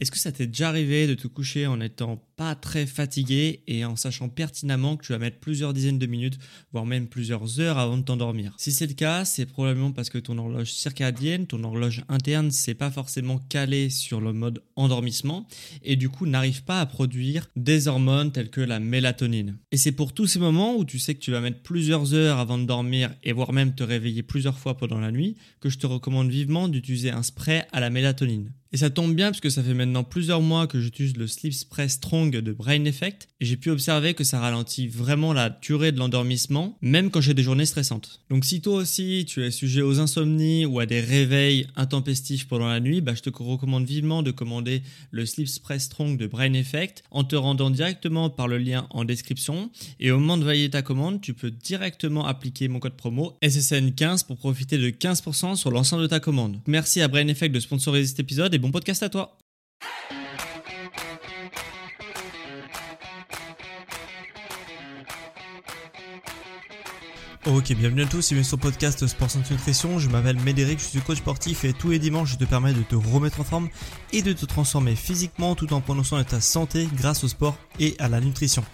Est-ce que ça t'est déjà arrivé de te coucher en étant pas très fatigué et en sachant pertinemment que tu vas mettre plusieurs dizaines de minutes, voire même plusieurs heures avant de t'endormir? Si c'est le cas, c'est probablement parce que ton horloge circadienne, ton horloge interne, c'est pas forcément calé sur le mode endormissement et du coup n'arrive pas à produire des hormones telles que la mélatonine. Et c'est pour tous ces moments où tu sais que tu vas mettre plusieurs heures avant de dormir et voire même te réveiller plusieurs fois pendant la nuit que je te recommande vivement d'utiliser un spray à la mélatonine. Et ça tombe bien parce que ça fait maintenant plusieurs mois que j'utilise le Sleep Spray Strong de Brain Effect et j'ai pu observer que ça ralentit vraiment la durée de l'endormissement, même quand j'ai des journées stressantes. Donc si toi aussi tu es sujet aux insomnies ou à des réveils intempestifs pendant la nuit, bah, je te recommande vivement de commander le Sleep Spray Strong de Brain Effect en te rendant directement par le lien en description et au moment de valider ta commande, tu peux directement appliquer mon code promo SSN15 pour profiter de 15% sur l'ensemble de ta commande. Merci à Brain Effect de sponsoriser cet épisode et bon podcast à toi. Ok, bienvenue à tous, c'est sur podcast Sport Santé Nutrition. Je m'appelle Médéric, je suis coach sportif et tous les dimanches je te permets de te remettre en forme et de te transformer physiquement tout en soin de ta santé grâce au sport et à la nutrition.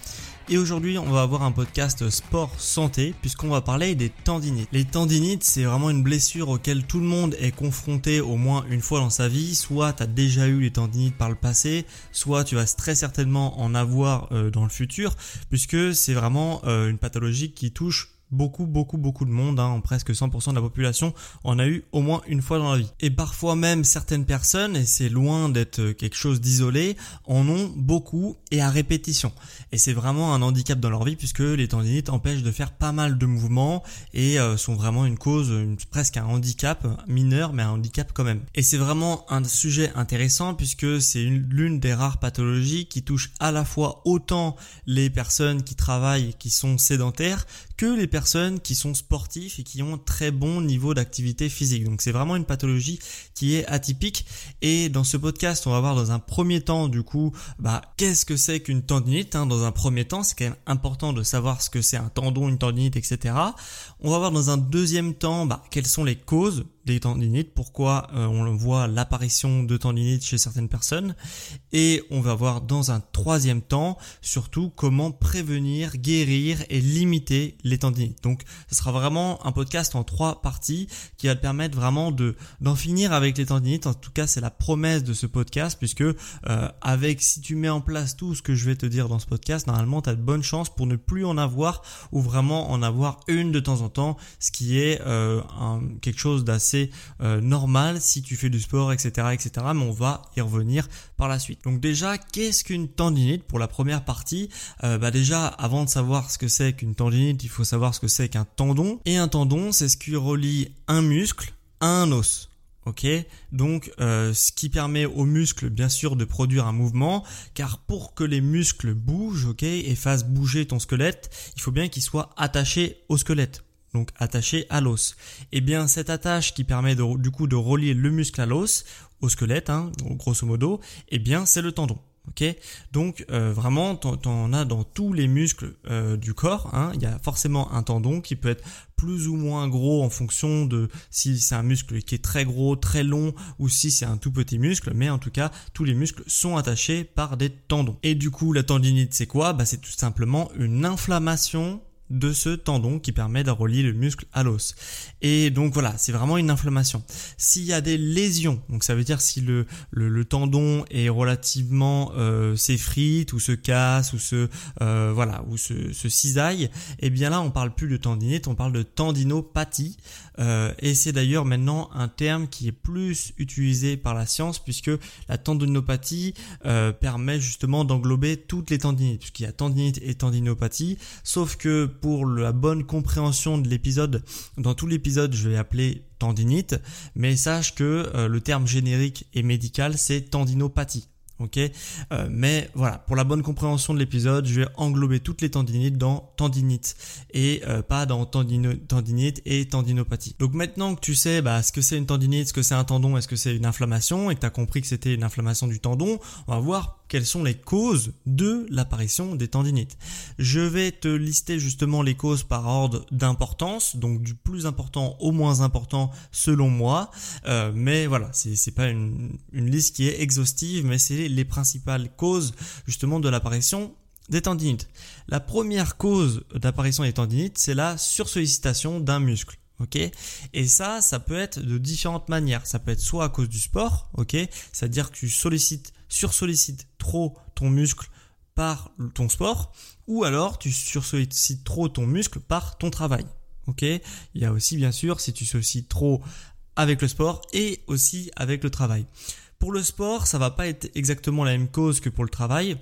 Et aujourd'hui, on va avoir un podcast sport santé puisqu'on va parler des tendinites. Les tendinites, c'est vraiment une blessure auquel tout le monde est confronté au moins une fois dans sa vie. Soit tu as déjà eu les tendinites par le passé, soit tu vas très certainement en avoir euh, dans le futur puisque c'est vraiment euh, une pathologie qui touche beaucoup, beaucoup, beaucoup de monde, hein, presque 100% de la population, en a eu au moins une fois dans la vie. Et parfois même certaines personnes, et c'est loin d'être quelque chose d'isolé, en ont beaucoup et à répétition. Et c'est vraiment un handicap dans leur vie puisque les tendinites empêchent de faire pas mal de mouvements et euh, sont vraiment une cause, presque un handicap mineur, mais un handicap quand même. Et c'est vraiment un sujet intéressant puisque c'est l'une des rares pathologies qui touche à la fois autant les personnes qui travaillent, qui sont sédentaires, que les personnes qui sont sportifs et qui ont très bon niveau d'activité physique. Donc c'est vraiment une pathologie qui est atypique. Et dans ce podcast, on va voir dans un premier temps du coup, bah qu'est-ce que c'est qu'une tendinite hein. Dans un premier temps, c'est quand même important de savoir ce que c'est un tendon, une tendinite, etc. On va voir dans un deuxième temps, bah, quelles sont les causes des tendinites, pourquoi euh, on voit l'apparition de tendinites chez certaines personnes et on va voir dans un troisième temps surtout comment prévenir, guérir et limiter les tendinites. Donc ce sera vraiment un podcast en trois parties qui va te permettre vraiment de d'en finir avec les tendinites. En tout cas, c'est la promesse de ce podcast puisque euh, avec si tu mets en place tout ce que je vais te dire dans ce podcast, normalement tu as de bonnes chances pour ne plus en avoir ou vraiment en avoir une de temps en temps, ce qui est euh, un, quelque chose d'assez euh, normal si tu fais du sport, etc., etc. Mais on va y revenir par la suite. Donc déjà, qu'est-ce qu'une tendinite pour la première partie? Euh, Bah déjà, avant de savoir ce que c'est qu'une tendinite, il faut savoir ce que c'est qu'un tendon. Et un tendon, c'est ce qui relie un muscle à un os. Ok, donc euh, ce qui permet aux muscles bien sûr de produire un mouvement, car pour que les muscles bougent, ok, et fassent bouger ton squelette, il faut bien qu'ils soient attachés au squelette donc attaché à l'os. Et eh bien cette attache qui permet du coup de relier le muscle à l'os, au squelette, hein, grosso modo, eh bien c'est le tendon. Ok, donc euh, vraiment, t'en as dans tous les muscles euh, du corps. Hein, il y a forcément un tendon qui peut être plus ou moins gros en fonction de si c'est un muscle qui est très gros, très long, ou si c'est un tout petit muscle. Mais en tout cas, tous les muscles sont attachés par des tendons. Et du coup, la tendinite, c'est quoi? Bah, c'est tout simplement une inflammation de ce tendon qui permet de relier le muscle à l'os. Et donc voilà, c'est vraiment une inflammation. S'il y a des lésions, donc ça veut dire si le, le, tendon est relativement euh, s'effrite ou se casse ou se euh, voilà ou se, cisaille, eh bien là on parle plus de tendinite, on parle de tendinopathie. Euh, et c'est d'ailleurs maintenant un terme qui est plus utilisé par la science puisque la tendinopathie euh, permet justement d'englober toutes les tendinites, puisqu'il y a tendinite et tendinopathie, sauf que pour la bonne compréhension de l'épisode, dans tout l'épisode je vais appeler tendinite, mais sache que euh, le terme générique et médical c'est tendinopathie ok euh, Mais voilà, pour la bonne compréhension de l'épisode, je vais englober toutes les tendinites dans tendinite et euh, pas dans tendinite et tendinopathie. Donc maintenant que tu sais bah, ce que c'est une tendinite, ce que c'est un tendon, est-ce que c'est une inflammation et que tu as compris que c'était une inflammation du tendon, on va voir quelles sont les causes de l'apparition des tendinites. Je vais te lister justement les causes par ordre d'importance, donc du plus important au moins important selon moi. Euh, mais voilà, c'est pas une, une liste qui est exhaustive, mais c'est les principales causes justement de l'apparition des tendinites. La première cause d'apparition des tendinites, c'est la sursollicitation d'un muscle. Et ça, ça peut être de différentes manières. Ça peut être soit à cause du sport, ok? C'est-à-dire que tu sollicites, sursollicites trop ton muscle par ton sport, ou alors tu sursollicites trop ton muscle par ton travail. Ok? Il y a aussi bien sûr si tu sollicites trop avec le sport et aussi avec le travail. Pour le sport, ça va pas être exactement la même cause que pour le travail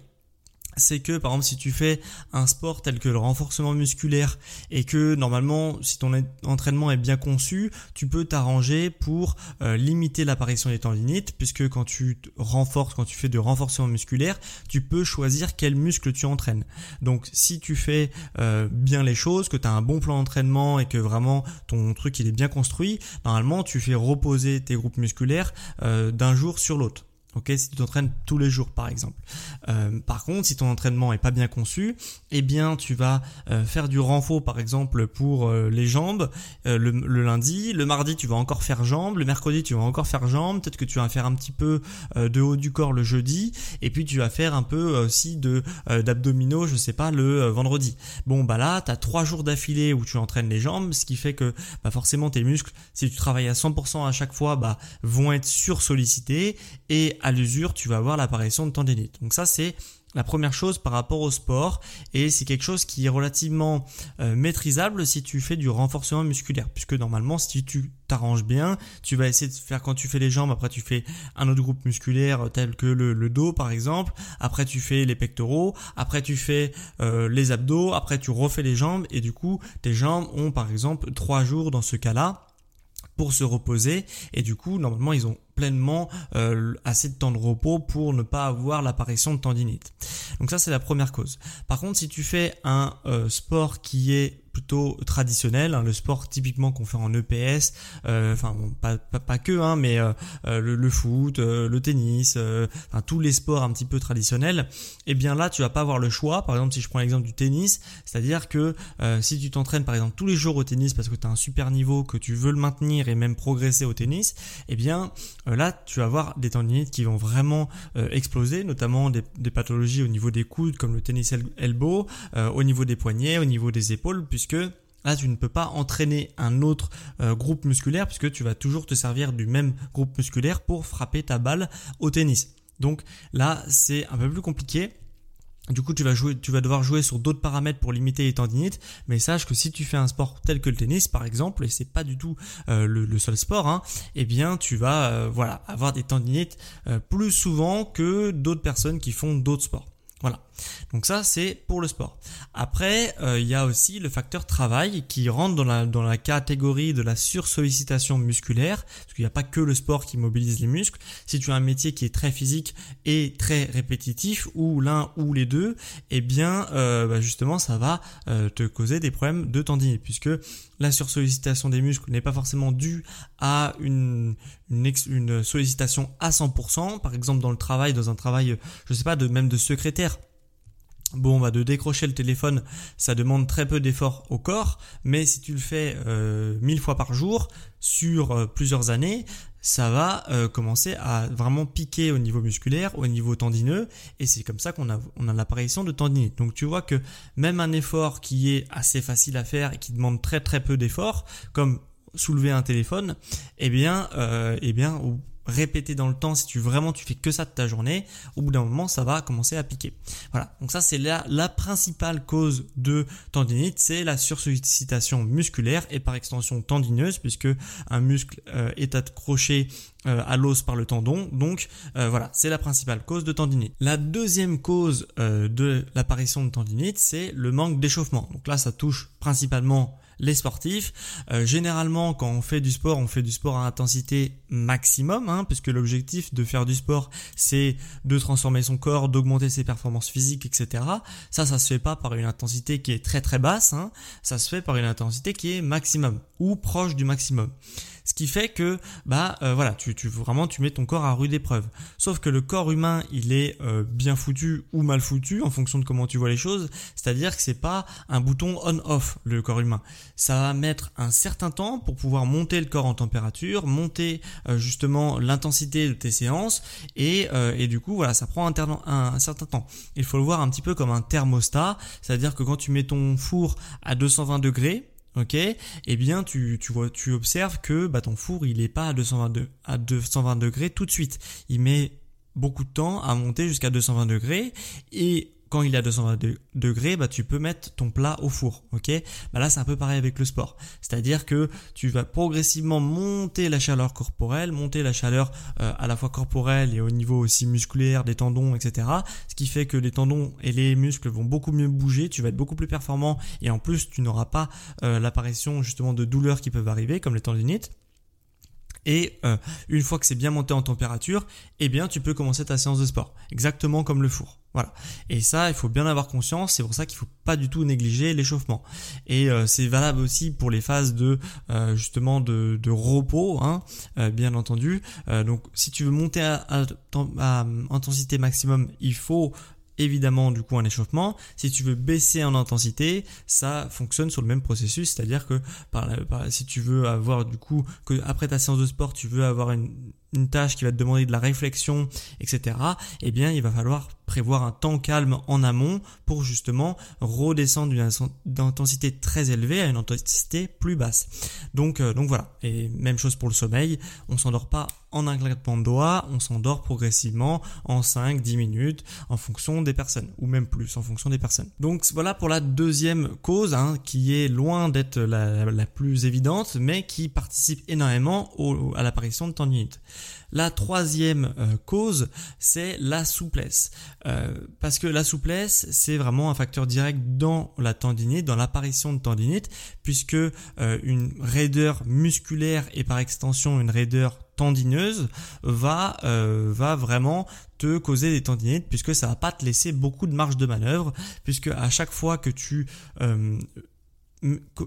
c'est que par exemple si tu fais un sport tel que le renforcement musculaire et que normalement si ton entraînement est bien conçu, tu peux t'arranger pour euh, limiter l'apparition des tendinites puisque quand tu renforces, quand tu fais de renforcement musculaire, tu peux choisir quel muscle tu entraînes. Donc si tu fais euh, bien les choses, que tu as un bon plan d'entraînement et que vraiment ton truc il est bien construit, normalement tu fais reposer tes groupes musculaires euh, d'un jour sur l'autre. Ok, si tu t'entraînes tous les jours par exemple. Euh, par contre, si ton entraînement est pas bien conçu, eh bien tu vas euh, faire du renfort par exemple pour euh, les jambes le, lundi, le mardi tu vas encore faire jambes, le mercredi tu vas encore faire jambes, peut-être que tu vas faire un petit peu de haut du corps le jeudi, et puis tu vas faire un peu aussi de d'abdominaux, je sais pas, le vendredi. Bon bah là, tu as trois jours d'affilée où tu entraînes les jambes, ce qui fait que bah, forcément tes muscles, si tu travailles à 100% à chaque fois, bah vont être sursollicités et à l'usure, tu vas avoir l'apparition de tendinite. Donc ça, c'est la première chose par rapport au sport et c'est quelque chose qui est relativement euh, maîtrisable si tu fais du renforcement musculaire puisque normalement si tu t'arranges bien tu vas essayer de faire quand tu fais les jambes après tu fais un autre groupe musculaire tel que le, dos par exemple après tu fais les pectoraux après tu fais euh, les abdos après tu refais les jambes et du coup tes jambes ont par exemple trois jours dans ce cas là pour se reposer et du coup normalement ils ont pleinement euh, assez de temps de repos pour ne pas avoir l'apparition de tendinite. Donc ça c'est la première cause. Par contre si tu fais un euh, sport qui est plutôt traditionnel, hein, le sport typiquement qu'on fait en EPS, euh, enfin pas, pas, que, hein, mais euh, euh, le, foot, le tennis, enfin tous les sports un petit peu traditionnels, et eh bien là tu vas pas avoir le choix. Par exemple si je prends l'exemple du tennis, c'est-à-dire que si tu t'entraînes par exemple tous les jours au tennis parce que tu as un super niveau, que tu veux le maintenir et même progresser au tennis, et eh bien là tu vas avoir des tendinites qui vont vraiment exploser, notamment des, des, pathologies au niveau des coudes comme le tennis elbow, au niveau des poignets, au niveau des épaules, puisque là tu ne peux pas entraîner un autre euh, groupe musculaire puisque tu vas toujours te servir du même groupe musculaire pour frapper ta balle au tennis. Donc là c'est un peu plus compliqué. Du coup, tu vas jouer, tu vas devoir jouer sur d'autres paramètres pour limiter les tendinites. Mais sache que si tu fais un sport tel que le tennis, par exemple, et c'est pas du tout euh, le, seul sport, hein, eh bien, tu vas, euh, voilà, avoir des tendinites plus souvent que d'autres personnes qui font d'autres sports. Voilà. Donc ça, c'est pour le sport. Après, euh, il y a aussi le facteur travail qui rentre dans la, dans la catégorie de la sursollicitation musculaire, parce qu'il n'y a pas que le sport qui mobilise les muscles. Si tu as un métier qui est très physique et très répétitif, ou l'un ou les deux, eh bien, euh, bah, justement, ça va euh, te causer des problèmes de tendinite, puisque la sursollicitation des muscles n'est pas forcément due à une, une, une sollicitation à 100%. Par exemple, dans le travail, dans un travail, je sais pas, de même de secrétaire, Bon, bah de décrocher le téléphone, ça demande très peu d'efforts au corps, mais si tu le fais euh, mille fois par jour sur euh, plusieurs années, ça va euh, commencer à vraiment piquer au niveau musculaire, au niveau tendineux, et c'est comme ça qu'on a, on a l'apparition de tendinite. Donc tu vois que même un effort qui est assez facile à faire et qui demande très très peu d'efforts, comme soulever un téléphone, eh bien, eh bien, répéter dans le temps, si tu vraiment tu fais que ça de ta journée, au bout d'un moment ça va commencer à piquer. Voilà, donc ça c'est la, la principale cause de tendinite, c'est la sursollicitation musculaire et par extension tendineuse puisque un muscle euh, est accroché euh, à l'os par le tendon. Donc euh, voilà, c'est la principale cause de tendinite. La deuxième cause de l'apparition de tendinite, c'est le manque d'échauffement. Donc là ça touche principalement les sportifs. Euh, généralement, quand on fait du sport, on fait du sport à intensité maximum, hein, puisque l'objectif de faire du sport, c'est de transformer son corps, d'augmenter ses performances physiques, etc. Ça, ça se fait pas par une intensité qui est très très basse, hein. ça se fait par une intensité qui est maximum ou proche du maximum. Ce qui fait que bah euh, voilà, tu, tu vraiment tu mets ton corps à rude épreuve. Sauf que le corps humain, il est euh, bien foutu ou mal foutu en fonction de comment tu vois les choses. C'est-à-dire que c'est pas un bouton on/off le corps humain. Ça va mettre un certain temps pour pouvoir monter le corps en température, monter euh, justement l'intensité de tes séances et, et du coup voilà, ça prend un, un certain temps. Il faut le voir un petit peu comme un thermostat, c'est-à-dire que quand tu mets ton four à 220 degrés, ok, eh bien tu, tu vois, tu observes que bah, ton four il est pas à 222 à 220 degrés tout de suite. Il met beaucoup de temps à monter jusqu'à 220 degrés et quand il est à 220 degrés, bah, tu peux mettre ton plat au four. Ok? Bah Là, c'est un peu pareil avec le sport. C'est-à-dire que tu vas progressivement monter la chaleur corporelle, monter la chaleur euh, à la fois corporelle et au niveau aussi musculaire des tendons, etc. Ce qui fait que les tendons et les muscles vont beaucoup mieux bouger, tu vas être beaucoup plus performant et en plus, tu n'auras pas euh, l'apparition justement de douleurs qui peuvent arriver, comme les tendinites. Et euh, une fois que c'est bien monté en température, eh bien tu peux commencer ta séance de sport, exactement comme le four. Voilà. Et ça, il faut bien avoir conscience. C'est pour ça qu'il faut pas du tout négliger l'échauffement. Et euh, c'est valable aussi pour les phases de euh, justement de, repos, hein, bien entendu. donc, si tu veux monter à, intensité maximum, il faut évidemment du coup un échauffement. Si tu veux baisser en intensité, ça fonctionne sur le même processus, c'est-à-dire que si tu veux avoir du coup que après ta séance de sport, tu veux avoir une, une tâche qui va te demander de la réflexion, etc., eh bien, il va falloir prévoir un temps calme en amont pour justement redescendre d'une intensité très élevée à une intensité plus basse. Donc, euh, donc voilà. Et même chose pour le sommeil. On s'endort pas en un claquement de doigts, on s'endort progressivement en 5-10 minutes en fonction des personnes, ou même plus en fonction des personnes. Donc voilà pour la deuxième cause, hein, qui est loin d'être la, plus évidente, mais qui participe énormément à l'apparition de tendinite. La troisième euh, cause, c'est la souplesse. Euh, parce que la souplesse, c'est vraiment un facteur direct dans la tendinite, dans l'apparition de tendinite, puisque euh, une raideur musculaire et par extension une raideur tendineuse va va vraiment te causer des tendinites puisque ça va pas te laisser beaucoup de marge de manœuvre puisque à chaque fois que tu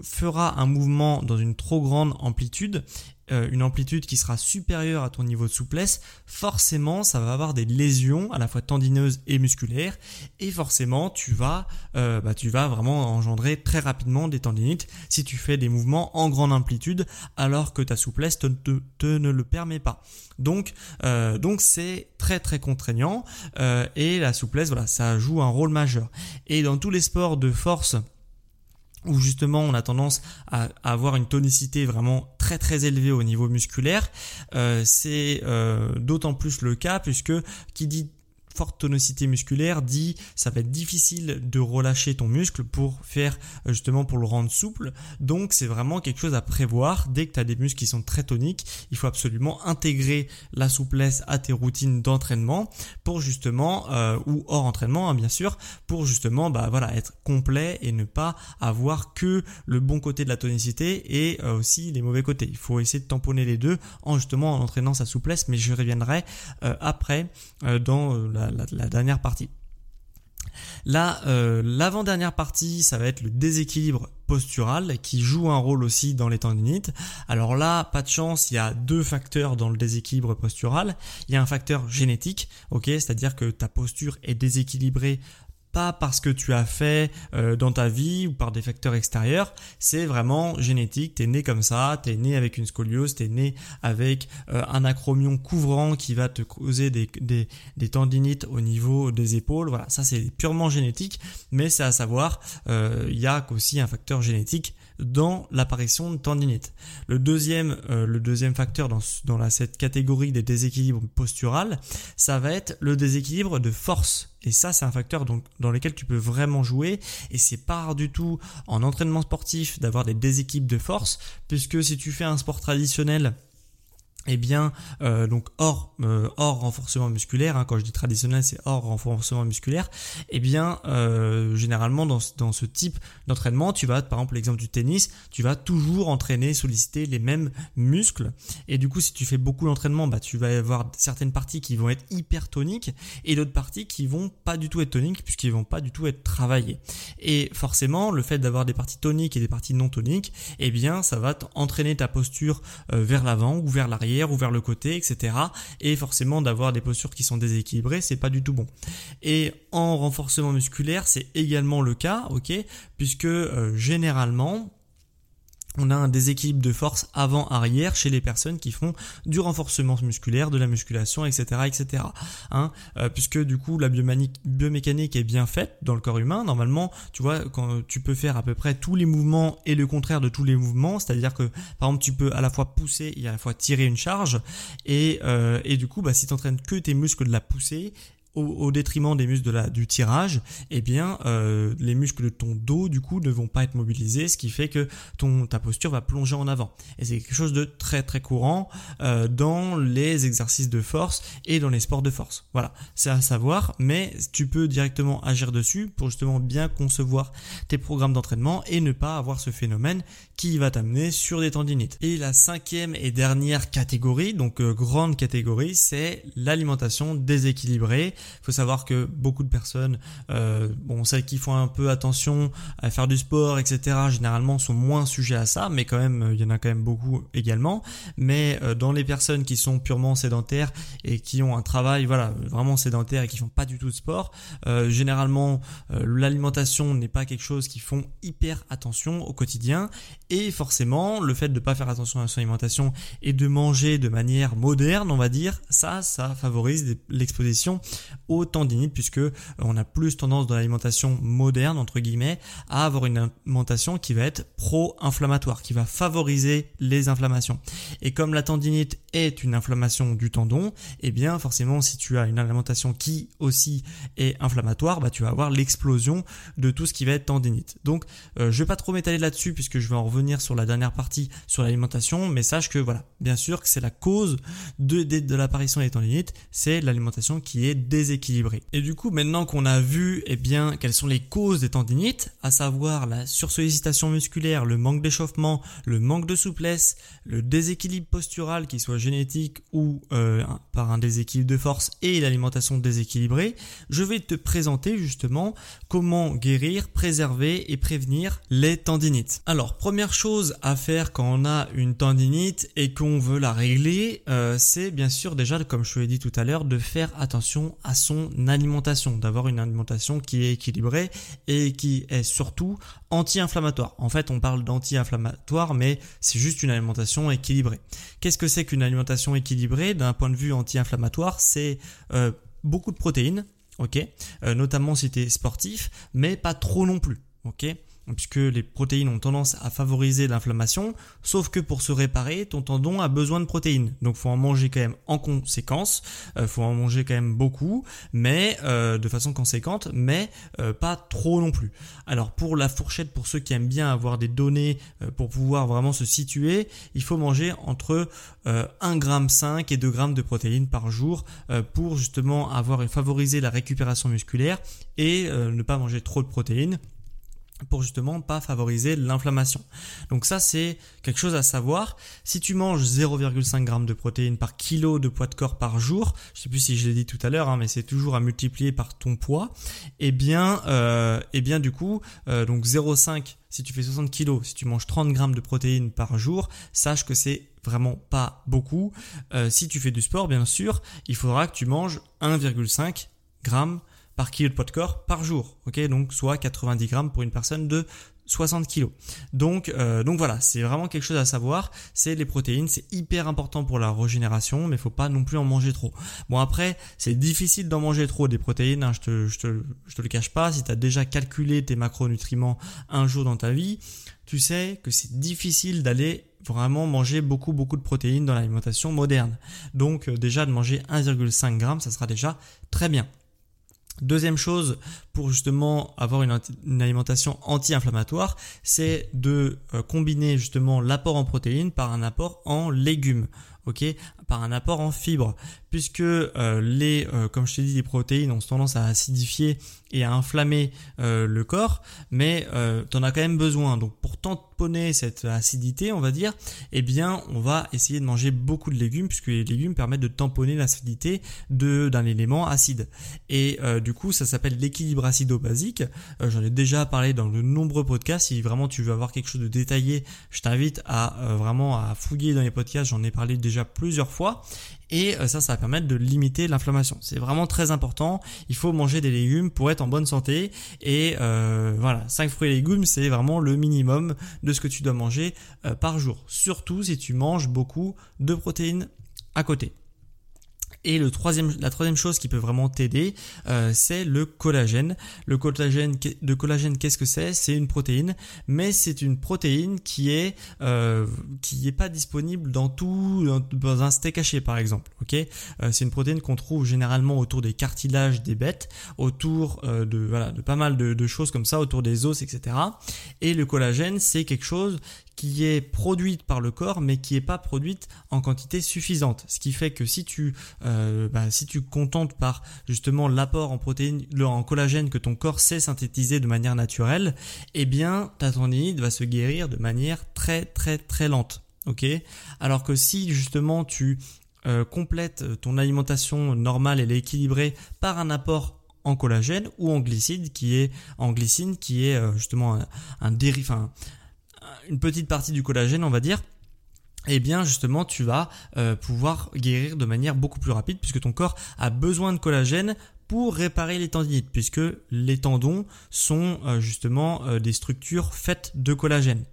fera un mouvement dans une trop grande amplitude, une amplitude qui sera supérieure à ton niveau de souplesse, forcément ça va avoir des lésions à la fois tendineuses et musculaires et forcément tu vas, euh, bah, tu vas vraiment engendrer très rapidement des tendinites si tu fais des mouvements en grande amplitude alors que ta souplesse te, ne le permet pas. Donc euh, donc c'est très très contraignant et la souplesse voilà ça joue un rôle majeur. Et dans tous les sports de force où justement on a tendance à, avoir une tonicité vraiment très très élevée au niveau musculaire, euh, c'est euh, d'autant plus le cas puisque qui dit forte tonicité musculaire dit ça va être difficile de relâcher ton muscle pour faire euh, justement pour le rendre souple. Donc c'est vraiment quelque chose à prévoir. Dès que tu as des muscles qui sont très toniques, il faut absolument intégrer la souplesse à tes routines d'entraînement pour justement euh, ou hors entraînement hein, bien sûr pour justement bah voilà être complet et ne pas avoir que le bon côté de la tonicité et euh, aussi les mauvais côtés. Il faut essayer de tamponner les deux en justement en entraînant sa souplesse mais je reviendrai après dans la la, dernière partie. Là, euh, l'avant-dernière partie, ça va être le déséquilibre postural qui joue un rôle aussi dans les tendinites. Alors là, pas de chance, il y a deux facteurs dans le déséquilibre postural. Il y a un facteur génétique, ok, c'est-à-dire que ta posture est déséquilibrée pas parce que tu as fait euh, dans ta vie ou par des facteurs extérieurs, c'est vraiment génétique, t'es né comme ça, t'es né avec une scoliose, t'es né avec euh, un acromion couvrant qui va te causer des, tendinites au niveau des épaules, voilà, ça c'est purement génétique, mais c'est à savoir, euh, il y a aussi un facteur génétique dans l'apparition de tendinite. Le deuxième, le deuxième facteur dans, cette catégorie des déséquilibres postural, ça va être le déséquilibre de force. Et ça, c'est un facteur dans lequel tu peux vraiment jouer. Et c'est pas rare du tout en entraînement sportif d'avoir des déséquilibres de force, puisque si tu fais un sport traditionnel, eh bien, euh, donc hors, euh, hors renforcement musculaire, hein, quand je dis traditionnel, c'est hors renforcement musculaire, eh bien, euh, généralement, dans, dans ce type d'entraînement, tu vas, par exemple, l'exemple du tennis, tu vas toujours entraîner, solliciter les mêmes muscles. Et du coup, si tu fais beaucoup d'entraînement, bah, tu vas avoir certaines parties qui vont être hyper toniques et d'autres parties qui vont pas du tout être toniques puisqu'ils vont pas du tout être travaillées. Et forcément, le fait d'avoir des parties toniques et des parties non toniques, eh bien, ça va entraîner ta posture vers l'avant ou vers l'arrière ou vers le côté, etc. Et forcément d'avoir des postures qui sont déséquilibrées, c'est pas du tout bon. Et en renforcement musculaire, c'est également le cas, ok, puisque euh, généralement on a un déséquilibre de force avant-arrière chez les personnes qui font du renforcement musculaire, de la musculation, etc., etc. Hein, euh, puisque du coup la biomécanique est bien faite dans le corps humain. Normalement, tu vois, quand tu peux faire à peu près tous les mouvements et le contraire de tous les mouvements, c'est-à-dire que par exemple tu peux à la fois pousser et à la fois tirer une charge, et, euh, du coup, bah, si tu entraînes que tes muscles de la poussée, au, détriment des muscles du tirage, eh bien euh, les muscles de ton dos du coup ne vont pas être mobilisés, ce qui fait que ton ta posture va plonger en avant. Et c'est quelque chose de très très courant euh, dans les exercices de force et dans les sports de force. Voilà, c'est à savoir, mais tu peux directement agir dessus pour justement bien concevoir tes programmes d'entraînement et ne pas avoir ce phénomène qui va t'amener sur des tendinites. Et la cinquième et dernière catégorie, donc euh, grande catégorie, c'est l'alimentation déséquilibrée. Il faut savoir que beaucoup de personnes, euh, bon, celles qui font un peu attention à faire du sport, etc., généralement sont moins sujets à ça, mais quand même, il y en a quand même beaucoup également. Mais euh, dans les personnes qui sont purement sédentaires et qui ont un travail, voilà, vraiment sédentaire et qui font pas du tout de sport, euh, généralement, l'alimentation n'est pas quelque chose qui font hyper attention au quotidien. Et forcément, le fait de ne pas faire attention à son alimentation et de manger de manière moderne, on va dire, ça, ça favorise l'exposition aux tendinites puisque euh, on a plus tendance dans l'alimentation moderne entre guillemets à avoir une alimentation qui va être pro-inflammatoire, qui va favoriser les inflammations. Et comme la tendinite est une inflammation du tendon, eh bien forcément si tu as une alimentation qui aussi est inflammatoire, bah tu vas avoir l'explosion de tout ce qui va être tendinite. Donc euh, je vais pas trop m'étaler là-dessus puisque je vais en revenir sur la dernière partie sur l'alimentation, mais sache que voilà, bien sûr que c'est la cause de, de, de l'apparition des tendinites, c'est l'alimentation qui est Et du coup, maintenant qu'on a vu, eh bien, quelles sont les causes des tendinites, à savoir la sursollicitation musculaire, le manque d'échauffement, le manque de souplesse, le déséquilibre postural, qui soit génétique ou euh, par un déséquilibre de force et l'alimentation déséquilibrée, je vais te présenter justement comment guérir, préserver et prévenir les tendinites. Alors, première chose à faire quand on a une tendinite et qu'on veut la régler, euh, c'est bien sûr déjà, comme je te l'ai dit tout à l'heure, de faire attention à son alimentation, d'avoir une alimentation qui est équilibrée et qui est surtout anti-inflammatoire. En fait, on parle d'anti-inflammatoire, mais c'est juste une alimentation équilibrée. Qu'est-ce que c'est qu'une alimentation équilibrée? D'un point de vue anti-inflammatoire C'est euh, beaucoup de protéines, ok, euh, notamment si tu es sportif, mais pas trop non plus, ok? Puisque les protéines ont tendance à favoriser l'inflammation, sauf que pour se réparer, ton tendon a besoin de protéines. Donc faut en manger quand même en conséquence, euh, faut en manger quand même beaucoup, mais euh, de façon conséquente, mais euh, pas trop non plus. Alors pour la fourchette, pour ceux qui aiment bien avoir des données pour pouvoir vraiment se situer, il faut manger entre 1,5 g et 2 g de protéines par jour pour justement avoir et favoriser la récupération musculaire et ne pas manger trop de protéines pour justement pas favoriser l'inflammation. Donc ça c'est quelque chose à savoir. Si tu manges 0,5 g de protéines par kilo de poids de corps par jour, je sais plus si je l'ai dit tout à l'heure, hein, mais c'est toujours à multiplier par ton poids. Eh bien, euh, eh bien du coup, euh, donc 0,5 si tu fais 60 kg, si tu manges 30 grammes de protéines par jour, sache que c'est vraiment pas beaucoup. Euh, si tu fais du sport, bien sûr, il faudra que tu manges 1,5 g par kilo de poids de corps par jour. Ok, donc soit 90 grammes pour une personne de 60 kilos. Donc, euh, donc voilà, c'est vraiment quelque chose à savoir. C'est les protéines, c'est hyper important pour la régénération, mais faut pas non plus en manger trop. Bon après, c'est difficile d'en manger trop des protéines. Hein, je te, je te, je te le cache pas. Si tu as déjà calculé tes macronutriments un jour dans ta vie, tu sais que c'est difficile d'aller vraiment manger beaucoup beaucoup de protéines dans l'alimentation moderne. Donc euh, déjà de manger 1,5 g, ça sera déjà très bien. Deuxième chose pour justement avoir une, alimentation anti-inflammatoire, c'est de euh, combiner justement l'apport en protéines par un apport en légumes. ok, par un apport en fibres, puisque euh, les, euh, comme je t'ai dit, les protéines ont tendance à acidifier et à inflammer euh, le corps, mais tu en as quand même besoin. Donc pour tamponner cette acidité, on va dire, eh bien, on va essayer de manger beaucoup de légumes, puisque les légumes permettent de tamponner l'acidité d'un élément acide. Et du coup, ça s'appelle l'équilibre acido-basique. J'en ai déjà parlé dans de nombreux podcasts. Si vraiment tu veux avoir quelque chose de détaillé, je t'invite à vraiment à fouiller dans les podcasts. J'en ai parlé déjà plusieurs fois et euh, ça, ça va permettre de limiter l'inflammation. C'est vraiment très important. Il faut manger des légumes pour être en bonne santé et euh, voilà, 5 fruits et légumes, c'est vraiment le minimum de ce que tu dois manger euh, par jour. Surtout si tu manges beaucoup de protéines à côté. Et le troisième, la troisième chose qui peut vraiment t'aider, euh, c'est le collagène. Le collagène, de collagène, qu'est-ce que c'est? C'est une protéine, mais c'est une protéine qui est euh, qui est pas disponible dans tout dans un steak haché par exemple. Ok? Euh, C'est une protéine qu'on trouve généralement autour des cartilages des bêtes, autour euh, de voilà de pas mal de, de choses comme ça, autour des os, etc. Et le collagène, c'est quelque chose qui est produite par le corps mais qui n'est pas produite en quantité suffisante. Ce qui fait que si tu, euh, bah, si tu contentes par justement l'apport en protéines, en collagène que ton corps sait synthétiser de manière naturelle, eh bien ta tendinite va se guérir de manière très très très lente. Ok? Alors que si justement tu euh, complètes ton alimentation normale et équilibrée par un apport en collagène ou en glycide qui est en glycine qui est euh, justement un, un une petite partie du collagène, on va dire, eh bien justement tu vas euh, pouvoir guérir de manière beaucoup plus rapide puisque ton corps a besoin de collagène pour réparer les tendinites puisque les tendons sont euh, justement euh, des structures faites de collagène.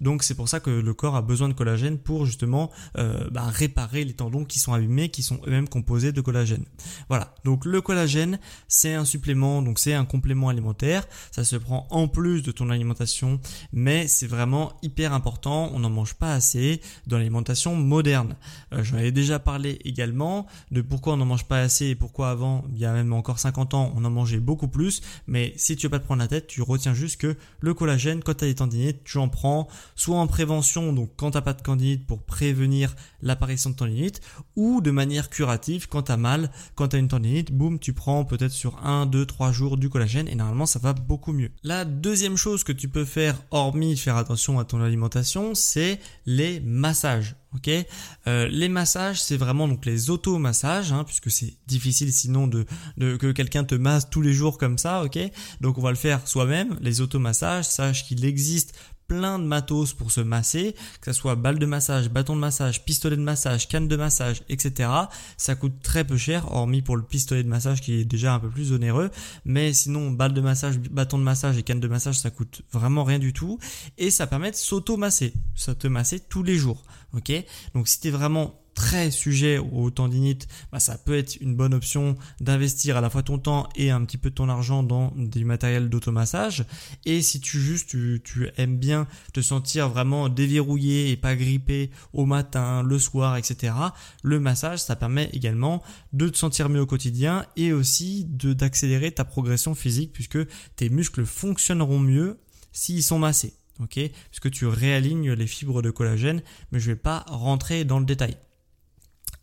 Donc c'est pour ça que le corps a besoin de collagène pour justement euh, bah, réparer les tendons qui sont abîmés, qui sont eux-mêmes composés de collagène. Voilà. Donc le collagène, c'est un supplément, donc c'est un complément alimentaire. Ça se prend en plus de ton alimentation, mais c'est vraiment hyper important. On n'en mange pas assez dans l'alimentation moderne. Euh, J'en avais déjà parlé également de pourquoi on n'en mange pas assez et pourquoi avant, il y a même encore 50 ans, on en mangeait beaucoup plus. Mais si tu veux pas te prendre la tête, tu retiens juste que le collagène, quand tu as des tendinites, tu prend soit en prévention, donc quand t'as pas de tendinite pour prévenir l'apparition de tendinite, ou de manière curative quand t'as mal, quand t'as une tendinite, boum, tu prends peut-être sur 1, 2, 3 jours du collagène et normalement ça va beaucoup mieux. La deuxième chose que tu peux faire, hormis faire attention à ton alimentation, c'est les massages. Ok, euh, les massages, c'est vraiment donc les automassages, hein, puisque c'est difficile sinon de, de que quelqu'un te masse tous les jours comme ça. Ok, donc on va le faire soi-même. Les automassages, sache qu'il existe plein de matos pour se masser, que ce soit balle de massage, bâton de massage, pistolet de massage, canne de massage, etc. Ça coûte très peu cher, hormis pour le pistolet de massage qui est déjà un peu plus onéreux. Mais sinon, balle de massage, bâton de massage et canne de massage, ça coûte vraiment rien du tout. Et ça permet de s'auto-masser. Ça te masser tous les jours. Ok? Donc si tu es vraiment très sujet aux tendinites, bah, ça peut être une bonne option d'investir à la fois ton temps et un petit peu ton argent dans du matériel d'automassage. Et si tu juste tu, aimes bien te sentir vraiment déverrouillé et pas grippé au matin, le soir, etc., le massage, ça permet également de te sentir mieux au quotidien et aussi d'accélérer ta progression physique puisque tes muscles fonctionneront mieux s'ils sont massés. Ok, puisque tu réalignes les fibres de collagène, mais je vais pas rentrer dans le détail.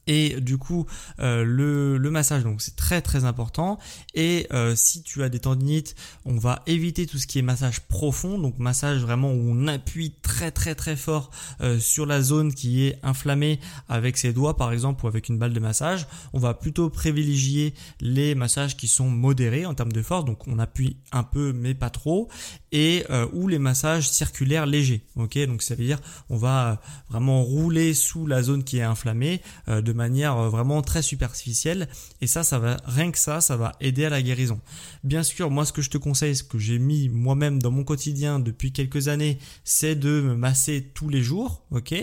Et du coup, euh, le, le, massage, donc c'est très très important. Et euh, si tu as des tendinites, on va éviter tout ce qui est massage profond, donc massage vraiment où on appuie très très très fort euh, sur la zone qui est inflammée avec ses doigts par exemple ou avec une balle de massage. On va plutôt privilégier les massages qui sont modérés en termes de force, donc on appuie un peu mais pas trop, et ou les massages circulaires légers. Ok, donc ça veut dire on va vraiment rouler sous la zone qui est inflammée de manière euh, vraiment très superficielle et ça ça va rien que ça ça va aider à la guérison. Bien sûr, moi ce que je te conseille, ce que j'ai mis moi-même dans mon quotidien depuis quelques années, c'est de me masser tous les jours, OK?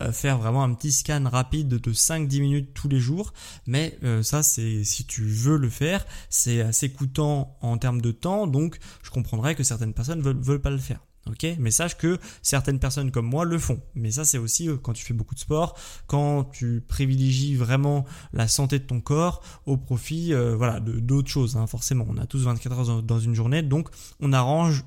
Euh, faire vraiment un petit scan rapide de 5 10 minutes tous les jours, mais euh, ça c'est si tu veux le faire, c'est assez coûtant en termes de temps donc je comprendrais que certaines personnes veulent pas le faire. Mais sache que certaines personnes comme moi le font. Mais ça, c'est aussi euh, quand tu fais beaucoup de sport, quand tu privilégies vraiment la santé de ton corps au profit, euh, voilà, d'autres choses. Hein, forcément, on a tous 24 heures dans une journée, donc on arrange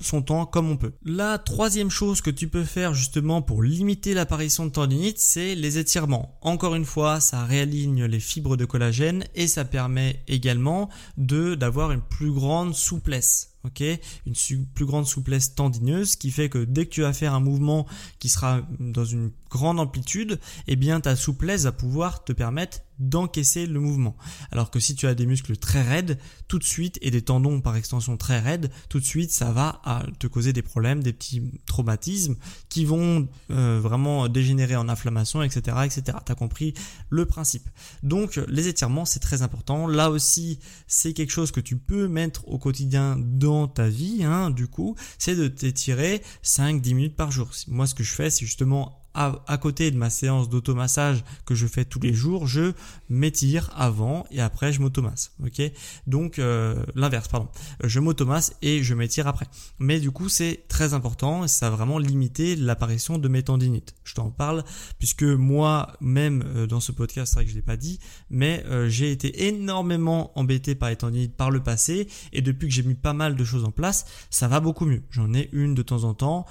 son temps comme on peut. La troisième chose que tu peux faire justement pour limiter l'apparition de tendinite, c'est les étirements. Encore une fois, ça réaligne les fibres de collagène et ça permet également de d'avoir une plus grande souplesse ok Une plus grande souplesse tendineuse qui fait que dès que tu vas faire un mouvement qui sera dans une grande amplitude, eh bien ta souplesse va pouvoir te permettre d'encaisser le mouvement. Alors que si tu as des muscles très raides, tout de suite, et des tendons par extension très raides, tout de suite ça va te causer des problèmes, des petits traumatismes qui vont euh, vraiment dégénérer en inflammation, etc. etc. T'as compris le principe. Donc les étirements c'est très important. Là aussi c'est quelque chose que tu peux mettre au quotidien dans ta vie, hein, du coup, c'est de t'étirer 5-10 minutes par jour. Moi ce que je fais c'est justement à, côté de ma séance d'automassage que je fais tous les jours, je m'étire avant et après je m'automasse. Ok? Donc euh, l'inverse, pardon. Je m'automasse et je m'étire après. Mais du coup c'est très important et ça a vraiment limité l'apparition de mes tendinites. Je t'en parle puisque moi même euh, dans ce podcast, c'est vrai que je l'ai pas dit, mais euh, j'ai été énormément embêté par les tendinites par le passé et depuis que j'ai mis pas mal de choses en place, ça va beaucoup mieux. J'en ai une de temps en temps,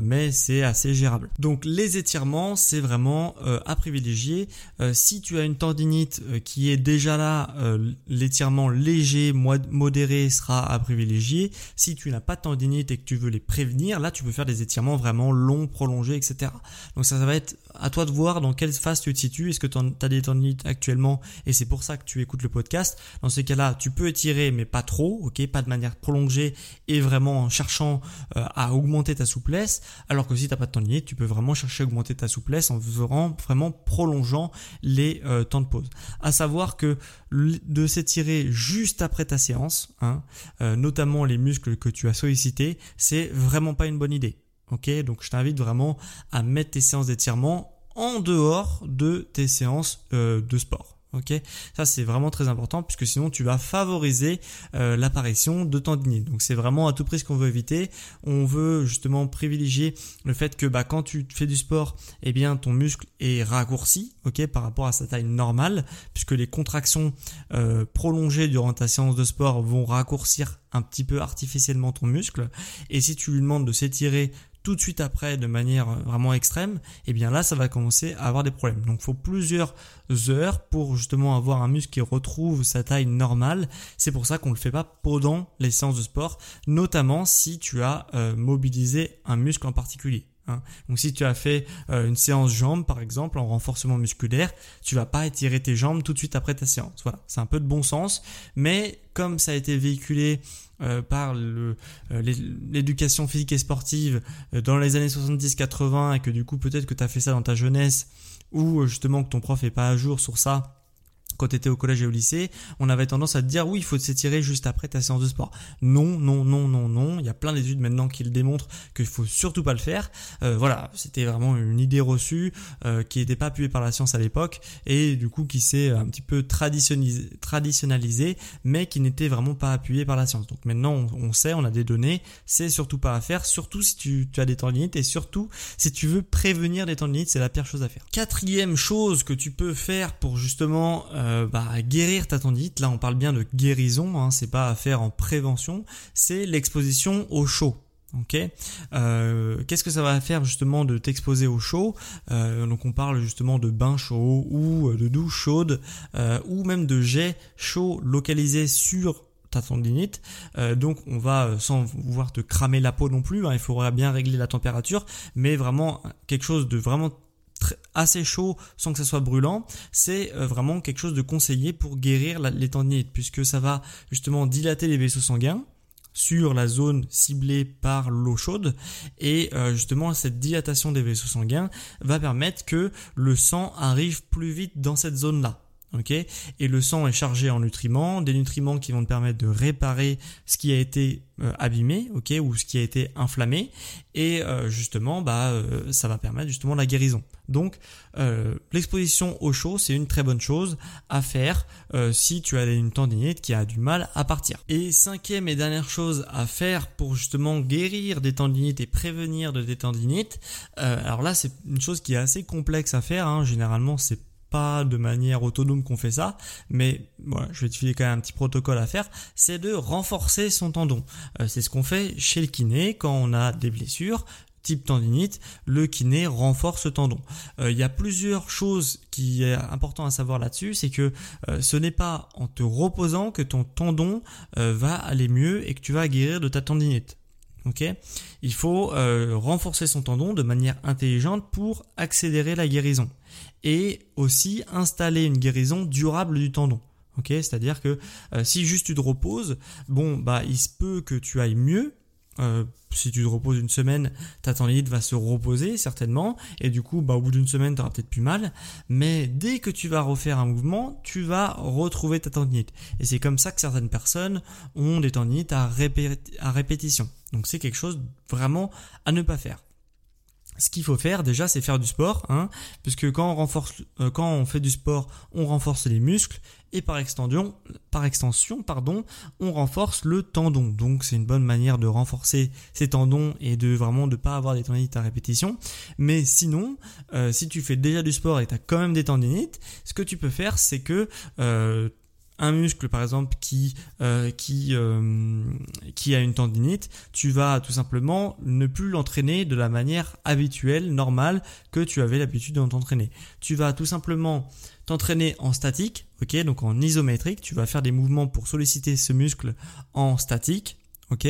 mais c'est assez gérable. Donc les étirements, c'est vraiment euh, à privilégier. Euh, si tu as une tendinite euh, qui est déjà là, l'étirement léger, modéré sera à privilégier. Si tu n'as pas de tendinite et que tu veux les prévenir, là tu peux faire des étirements vraiment longs, prolongés, etc. Donc ça, ça va être à toi de voir dans quelle phase tu te situes. Est-ce que tu as des tendinites actuellement et c'est pour ça que tu écoutes le podcast? Dans ces cas-là, tu peux étirer mais pas trop, ok, pas de manière prolongée et vraiment en cherchant à augmenter ta souplesse. Alors que si tu n'as pas de tendinite, tu peux vraiment chercher à ta souplesse en vraiment prolongeant les euh, temps de pause. À savoir que de s'étirer juste après ta séance, hein, euh, notamment les muscles que tu as sollicités, c'est vraiment pas une bonne idée. Ok, donc je t'invite vraiment à mettre tes séances d'étirement en dehors de tes séances euh, de sport. Ok, ça c'est vraiment très important puisque sinon tu vas favoriser euh, l'apparition de tendinite. Donc c'est vraiment à tout prix ce qu'on veut éviter. On veut justement privilégier le fait que bah, quand tu fais du sport, eh bien ton muscle est raccourci, ok, par rapport à sa taille normale, puisque les contractions euh, prolongées durant ta séance de sport vont raccourcir un petit peu artificiellement ton muscle. Et si tu lui demandes de s'étirer tout de suite après de manière vraiment extrême, eh bien là ça va commencer à avoir des problèmes. Donc il faut plusieurs heures pour justement avoir un muscle qui retrouve sa taille normale. C'est pour ça qu'on ne le fait pas pendant les séances de sport, notamment si tu as euh, mobilisé un muscle en particulier. Hein. Donc si tu as fait euh, une séance jambes par exemple en renforcement musculaire, tu vas pas étirer tes jambes tout de suite après ta séance. Voilà, c'est un peu de bon sens, mais comme ça a été véhiculé euh, par euh, l'éducation physique et sportive dans les années 70-80 et que du coup peut-être que tu as fait ça dans ta jeunesse ou justement que ton prof est pas à jour sur ça quand tu étais au collège et au lycée, on avait tendance à te dire oui, il faut s'étirer juste après ta séance de sport. Non, non, non, non, non. Il y a plein d'études maintenant qui le démontrent qu'il faut surtout pas le faire. Euh, voilà, c'était vraiment une idée reçue euh, qui n'était pas appuyée par la science à l'époque et du coup qui s'est un petit peu traditionnalisé, mais qui n'était vraiment pas appuyée par la science. Donc maintenant, on, sait, on a des données, c'est surtout pas à faire, surtout si tu, as des tendinites et surtout si tu veux prévenir des tendinites, c'est la pire chose à faire. Quatrième chose que tu peux faire pour justement euh, euh, bah, guérir ta tendinite, là on parle bien de guérison, hein, c'est pas à faire en prévention, c'est l'exposition au chaud. Ok, euh, qu'est-ce que ça va faire justement de t'exposer au chaud? Euh, Donc on parle justement de bain chaud ou de douche chaude ou même de jet chaud localisé sur ta tendinite. donc on va sans vouloir te cramer la peau non plus, hein, il faudra bien régler la température, mais vraiment quelque chose de vraiment assez chaud sans que ça soit brûlant, c'est euh, vraiment quelque chose de conseillé pour guérir les tendinites puisque ça va justement dilater les vaisseaux sanguins sur la zone ciblée par l'eau chaude. Et euh, justement cette dilatation des vaisseaux sanguins va permettre que le sang arrive plus vite dans cette zone là et le sang est chargé en nutriments des nutriments qui vont te permettre de réparer ce qui a été euh, abîmé ok? Ou ce qui a été inflammé. Et justement bah ça va permettre justement la guérison donc l'exposition au chaud c'est une très bonne chose à faire si tu as une tendinite qui a du mal à partir et cinquième et dernière chose à faire pour justement guérir des tendinites et prévenir de des tendinites alors là c'est une chose qui est assez complexe à faire hein. généralement c'est pas de manière autonome qu'on fait ça, mais voilà, je vais te filer quand même un petit protocole à faire, c'est de renforcer son tendon. Euh, c'est ce qu'on fait chez le kiné quand on a des blessures type tendinite, le kiné renforce le tendon. Euh, il y a plusieurs choses qui est important à savoir là-dessus, c'est que euh, ce n'est pas en te reposant que ton tendon va aller mieux et que tu vas guérir de ta tendinite. Ok, il faut renforcer son tendon de manière intelligente pour accélérer la guérison et aussi installer une guérison durable du tendon. Ok, c'est-à-dire que euh, si juste tu te reposes, bon bah il se peut que tu ailles mieux. Euh, si tu te reposes une semaine, ta tendinite va se reposer certainement, et du coup, bah, au bout d'une semaine, tu auras peut-être plus mal. Mais dès que tu vas refaire un mouvement, tu vas retrouver ta tendinite. Et c'est comme ça que certaines personnes ont des tendinites à, à répétition. Donc c'est quelque chose vraiment à ne pas faire ce qu'il faut faire déjà, c'est faire du sport, hein, puisque quand on renforce, euh, quand on fait du sport, on renforce les muscles et par extension, par extension, pardon, on renforce le tendon. Donc c'est une bonne manière de renforcer ces tendons et de vraiment de pas avoir des tendinites à répétition. Mais sinon, euh, si tu fais déjà du sport et tu as quand même des tendinites, ce que tu peux faire, c'est que euh, un muscle par exemple qui euh, qui euh, qui a une tendinite, tu vas tout simplement ne plus l'entraîner de la manière habituelle, normale que tu avais l'habitude de t'entraîner. Tu vas tout simplement t'entraîner en statique, ok, donc en isométrique. Tu vas faire des mouvements pour solliciter ce muscle en statique, ok.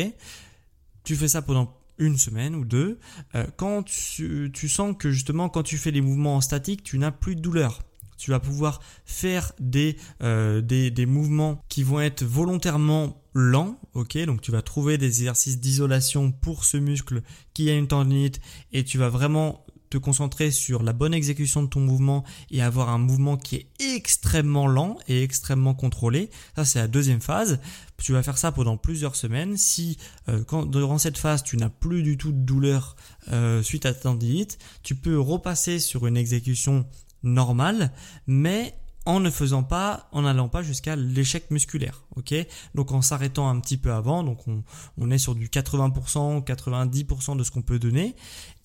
Tu fais ça pendant une semaine ou deux. Euh, quand tu, tu sens que justement quand tu fais des mouvements en statique, tu n'as plus de douleur tu vas pouvoir faire des, euh, des, des, mouvements qui vont être volontairement lents, ok? Donc tu vas trouver des exercices d'isolation pour ce muscle qui a une tendinite et tu vas vraiment te concentrer sur la bonne exécution de ton mouvement et avoir un mouvement qui est extrêmement lent et extrêmement contrôlé. Ça, c'est la deuxième phase. Tu vas faire ça pendant plusieurs semaines. Si euh, durant cette phase, tu n'as plus du tout de douleur euh, suite à ta tendinite, tu peux repasser sur une exécution normal, mais en ne faisant pas, en n'allant pas jusqu'à l'échec musculaire, ok? Donc en s'arrêtant un petit peu avant, donc on, est sur du 80%, 90% de ce qu'on peut donner.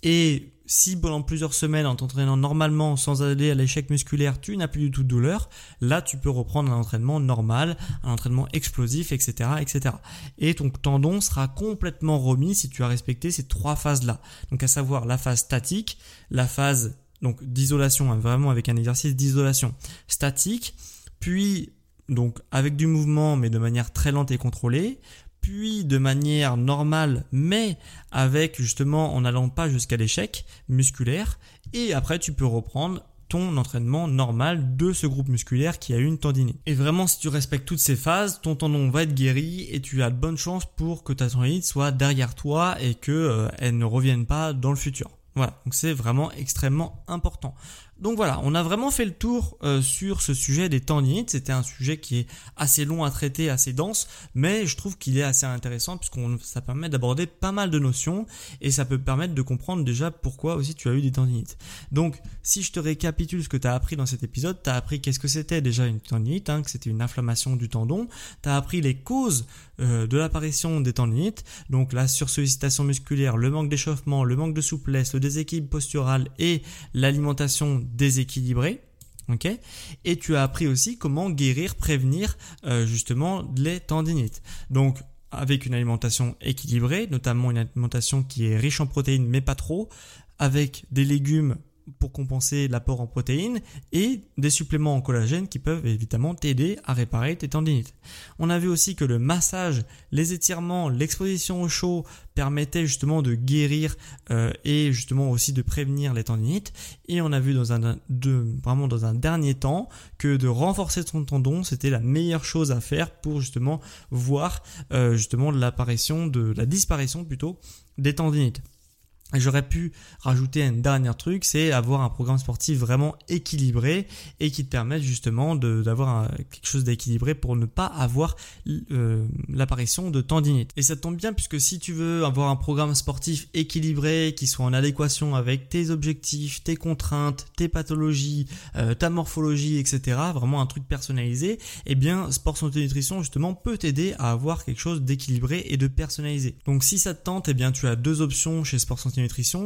Et si pendant plusieurs semaines, en t'entraînant normalement sans aller à l'échec musculaire, tu n'as plus du tout de douleur, là tu peux reprendre un entraînement normal, un entraînement explosif, etc., etc. Et ton tendon sera complètement remis si tu as respecté ces trois phases-là. Donc à savoir la phase statique, la phase donc d'isolation, hein, vraiment avec un exercice d'isolation statique, puis donc avec du mouvement mais de manière très lente et contrôlée, puis de manière normale mais avec justement en n'allant pas jusqu'à l'échec musculaire, et après tu peux reprendre ton entraînement normal de ce groupe musculaire qui a une tendinite. Et vraiment, si tu respectes toutes ces phases, ton tendon va être guéri et tu as de bonnes chances pour que ta tendinite soit derrière toi et que euh, elle ne revienne pas dans le futur. Voilà, donc c'est vraiment extrêmement important. Donc voilà, on a vraiment fait le tour euh, sur ce sujet des tendinites. C'était un sujet qui est assez long à traiter, assez dense, mais je trouve qu'il est assez intéressant puisqu'on ça permet d'aborder pas mal de notions et ça peut permettre de comprendre déjà pourquoi aussi tu as eu des tendinites. Donc si je te récapitule ce que tu as appris dans cet épisode, tu as appris qu'est-ce que c'était déjà une tendinite, hein, que c'était une inflammation du tendon, tu as appris les causes euh, de l'apparition des tendinites, donc la sursollicitation musculaire, le manque d'échauffement, le manque de souplesse, le déséquilibre postural et l'alimentation déséquilibré. ok? Et tu as appris aussi comment guérir, prévenir euh, justement les tendinites. Donc avec une alimentation équilibrée, notamment une alimentation qui est riche en protéines mais pas trop, avec des légumes pour compenser l'apport en protéines et des suppléments en collagène qui peuvent évidemment t'aider à réparer tes tendinites. On a vu aussi que le massage, les étirements, l'exposition au chaud permettaient justement de guérir euh, et justement aussi de prévenir les tendinites. Et on a vu dans un de, vraiment dans un dernier temps que de renforcer son tendon c'était la meilleure chose à faire pour justement voir euh, justement l'apparition de la disparition plutôt des tendinites. J'aurais pu rajouter un dernier truc, c'est avoir un programme sportif vraiment équilibré et qui te permette justement d'avoir quelque chose d'équilibré pour ne pas avoir euh, l'apparition de tendinite. Et ça tombe bien puisque si tu veux avoir un programme sportif équilibré qui soit en adéquation avec tes objectifs, tes contraintes, tes pathologies, euh, ta morphologie, etc., vraiment un truc personnalisé, eh bien Sport Santé Nutrition justement peut t'aider à avoir quelque chose d'équilibré et de personnalisé. Donc si ça te tente, eh bien tu as deux options chez Sport Santé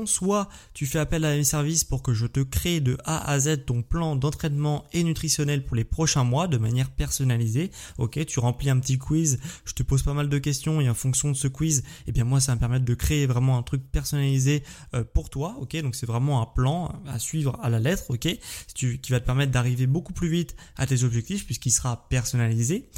Soit tu fais appel à mes services pour que je te crée de A à Z ton plan d'entraînement et nutritionnel pour les prochains mois de manière personnalisée. Ok, tu remplis un petit quiz, je te pose pas mal de questions et en fonction de ce quiz, eh bien moi ça va me permettre de créer vraiment un truc personnalisé euh, pour toi. Ok, donc c'est vraiment un plan à suivre à la lettre. Ok, qui va te permettre d'arriver beaucoup plus vite à tes objectifs puisqu'il sera personnalisé.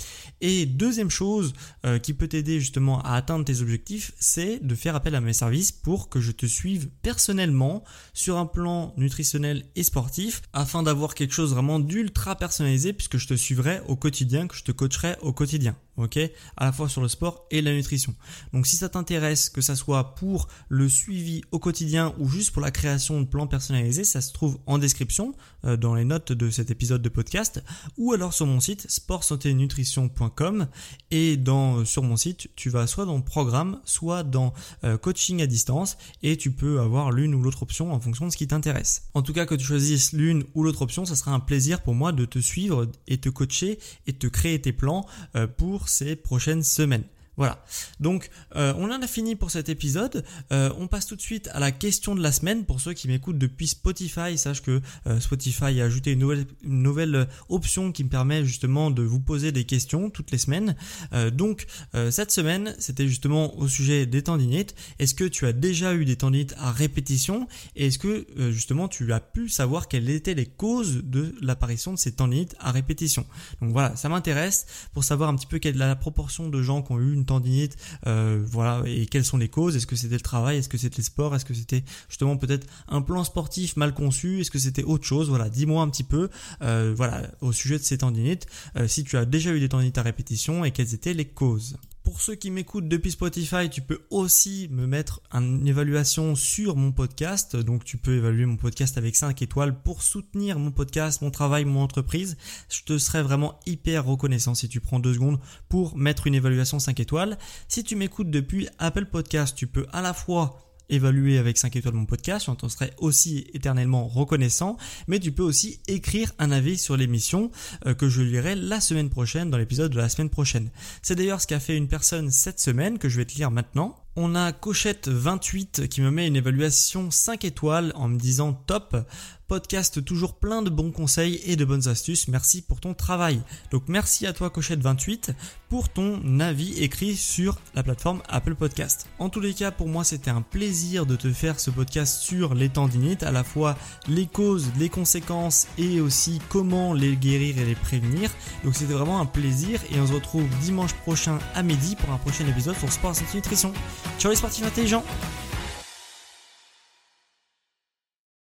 Et deuxième chose euh, qui peut t'aider justement à atteindre tes objectifs, c'est de faire appel à mes services pour que je te suive personnellement sur un plan nutritionnel et sportif afin d'avoir quelque chose vraiment d'ultra personnalisé puisque je te suivrai au quotidien, que je te coacherai au quotidien ok? À la fois sur le sport et la nutrition. Donc si ça t'intéresse, que ça soit pour le suivi au quotidien ou juste pour la création de plans personnalisés, ça se trouve en description euh, dans les notes de cet épisode de podcast ou alors sur mon site sportsanténutrition.com et dans euh, sur mon site, tu vas soit dans programme, soit dans euh, coaching à distance et tu peux avoir l'une ou l'autre option en fonction de ce qui t'intéresse. En tout cas, que tu choisisses l'une ou l'autre option, ça sera un plaisir pour moi de te suivre et te coacher et te créer tes plans pour ces prochaines semaines. Voilà. Donc, euh, on en a fini pour cet épisode. Euh, on passe tout de suite à la question de la semaine. Pour ceux qui m'écoutent depuis Spotify, sache que euh, Spotify a ajouté une nouvelle, option qui me permet justement de vous poser des questions toutes les semaines. donc, cette semaine, c'était justement au sujet des tendinites. Est-ce que tu as déjà eu des tendinites à répétition? Et est-ce que justement tu as pu savoir quelles étaient les causes de l'apparition de ces tendinites à répétition? Donc voilà, ça m'intéresse pour savoir un petit peu quelle est la proportion de gens qui ont eu une tendinite, euh, voilà, et quelles sont les causes? Est-ce que c'était le travail? Est-ce que c'était le sport? Est-ce que c'était justement peut-être un plan sportif mal conçu? Est-ce que c'était autre chose? Voilà, dis-moi un petit peu, euh, voilà, au sujet de ces tendinites, euh, si tu as déjà eu des tendinites à répétition et quelles étaient les causes? Pour ceux qui m'écoutent depuis Spotify, tu peux aussi me mettre une évaluation sur mon podcast. Donc tu peux évaluer mon podcast avec 5 étoiles pour soutenir mon podcast, mon travail, mon entreprise. Je te serais vraiment hyper reconnaissant si tu prends deux secondes pour mettre une évaluation 5 étoiles. Si tu m'écoutes depuis Apple Podcast, tu peux à la fois évaluer avec 5 étoiles mon podcast, j'en serais aussi éternellement reconnaissant, mais tu peux aussi écrire un avis sur l'émission euh, que je lirai la semaine prochaine dans l'épisode de la semaine prochaine. C'est d'ailleurs ce qu'a fait une personne cette semaine que je vais te lire maintenant. On a Cochette28 qui me met une évaluation 5 étoiles en me disant top podcast toujours plein de bons conseils et de bonnes astuces. Merci pour ton travail. Donc merci à toi Cochette28 pour ton avis écrit sur la plateforme Apple Podcast. En tous les cas, pour moi, c'était un plaisir de te faire ce podcast sur les tendinites, à la fois les causes, les conséquences et aussi comment les guérir et les prévenir. Donc c'était vraiment un plaisir et on se retrouve dimanche prochain à midi pour un prochain épisode sur Sport et Nutrition. Ciao les sportifs intelligents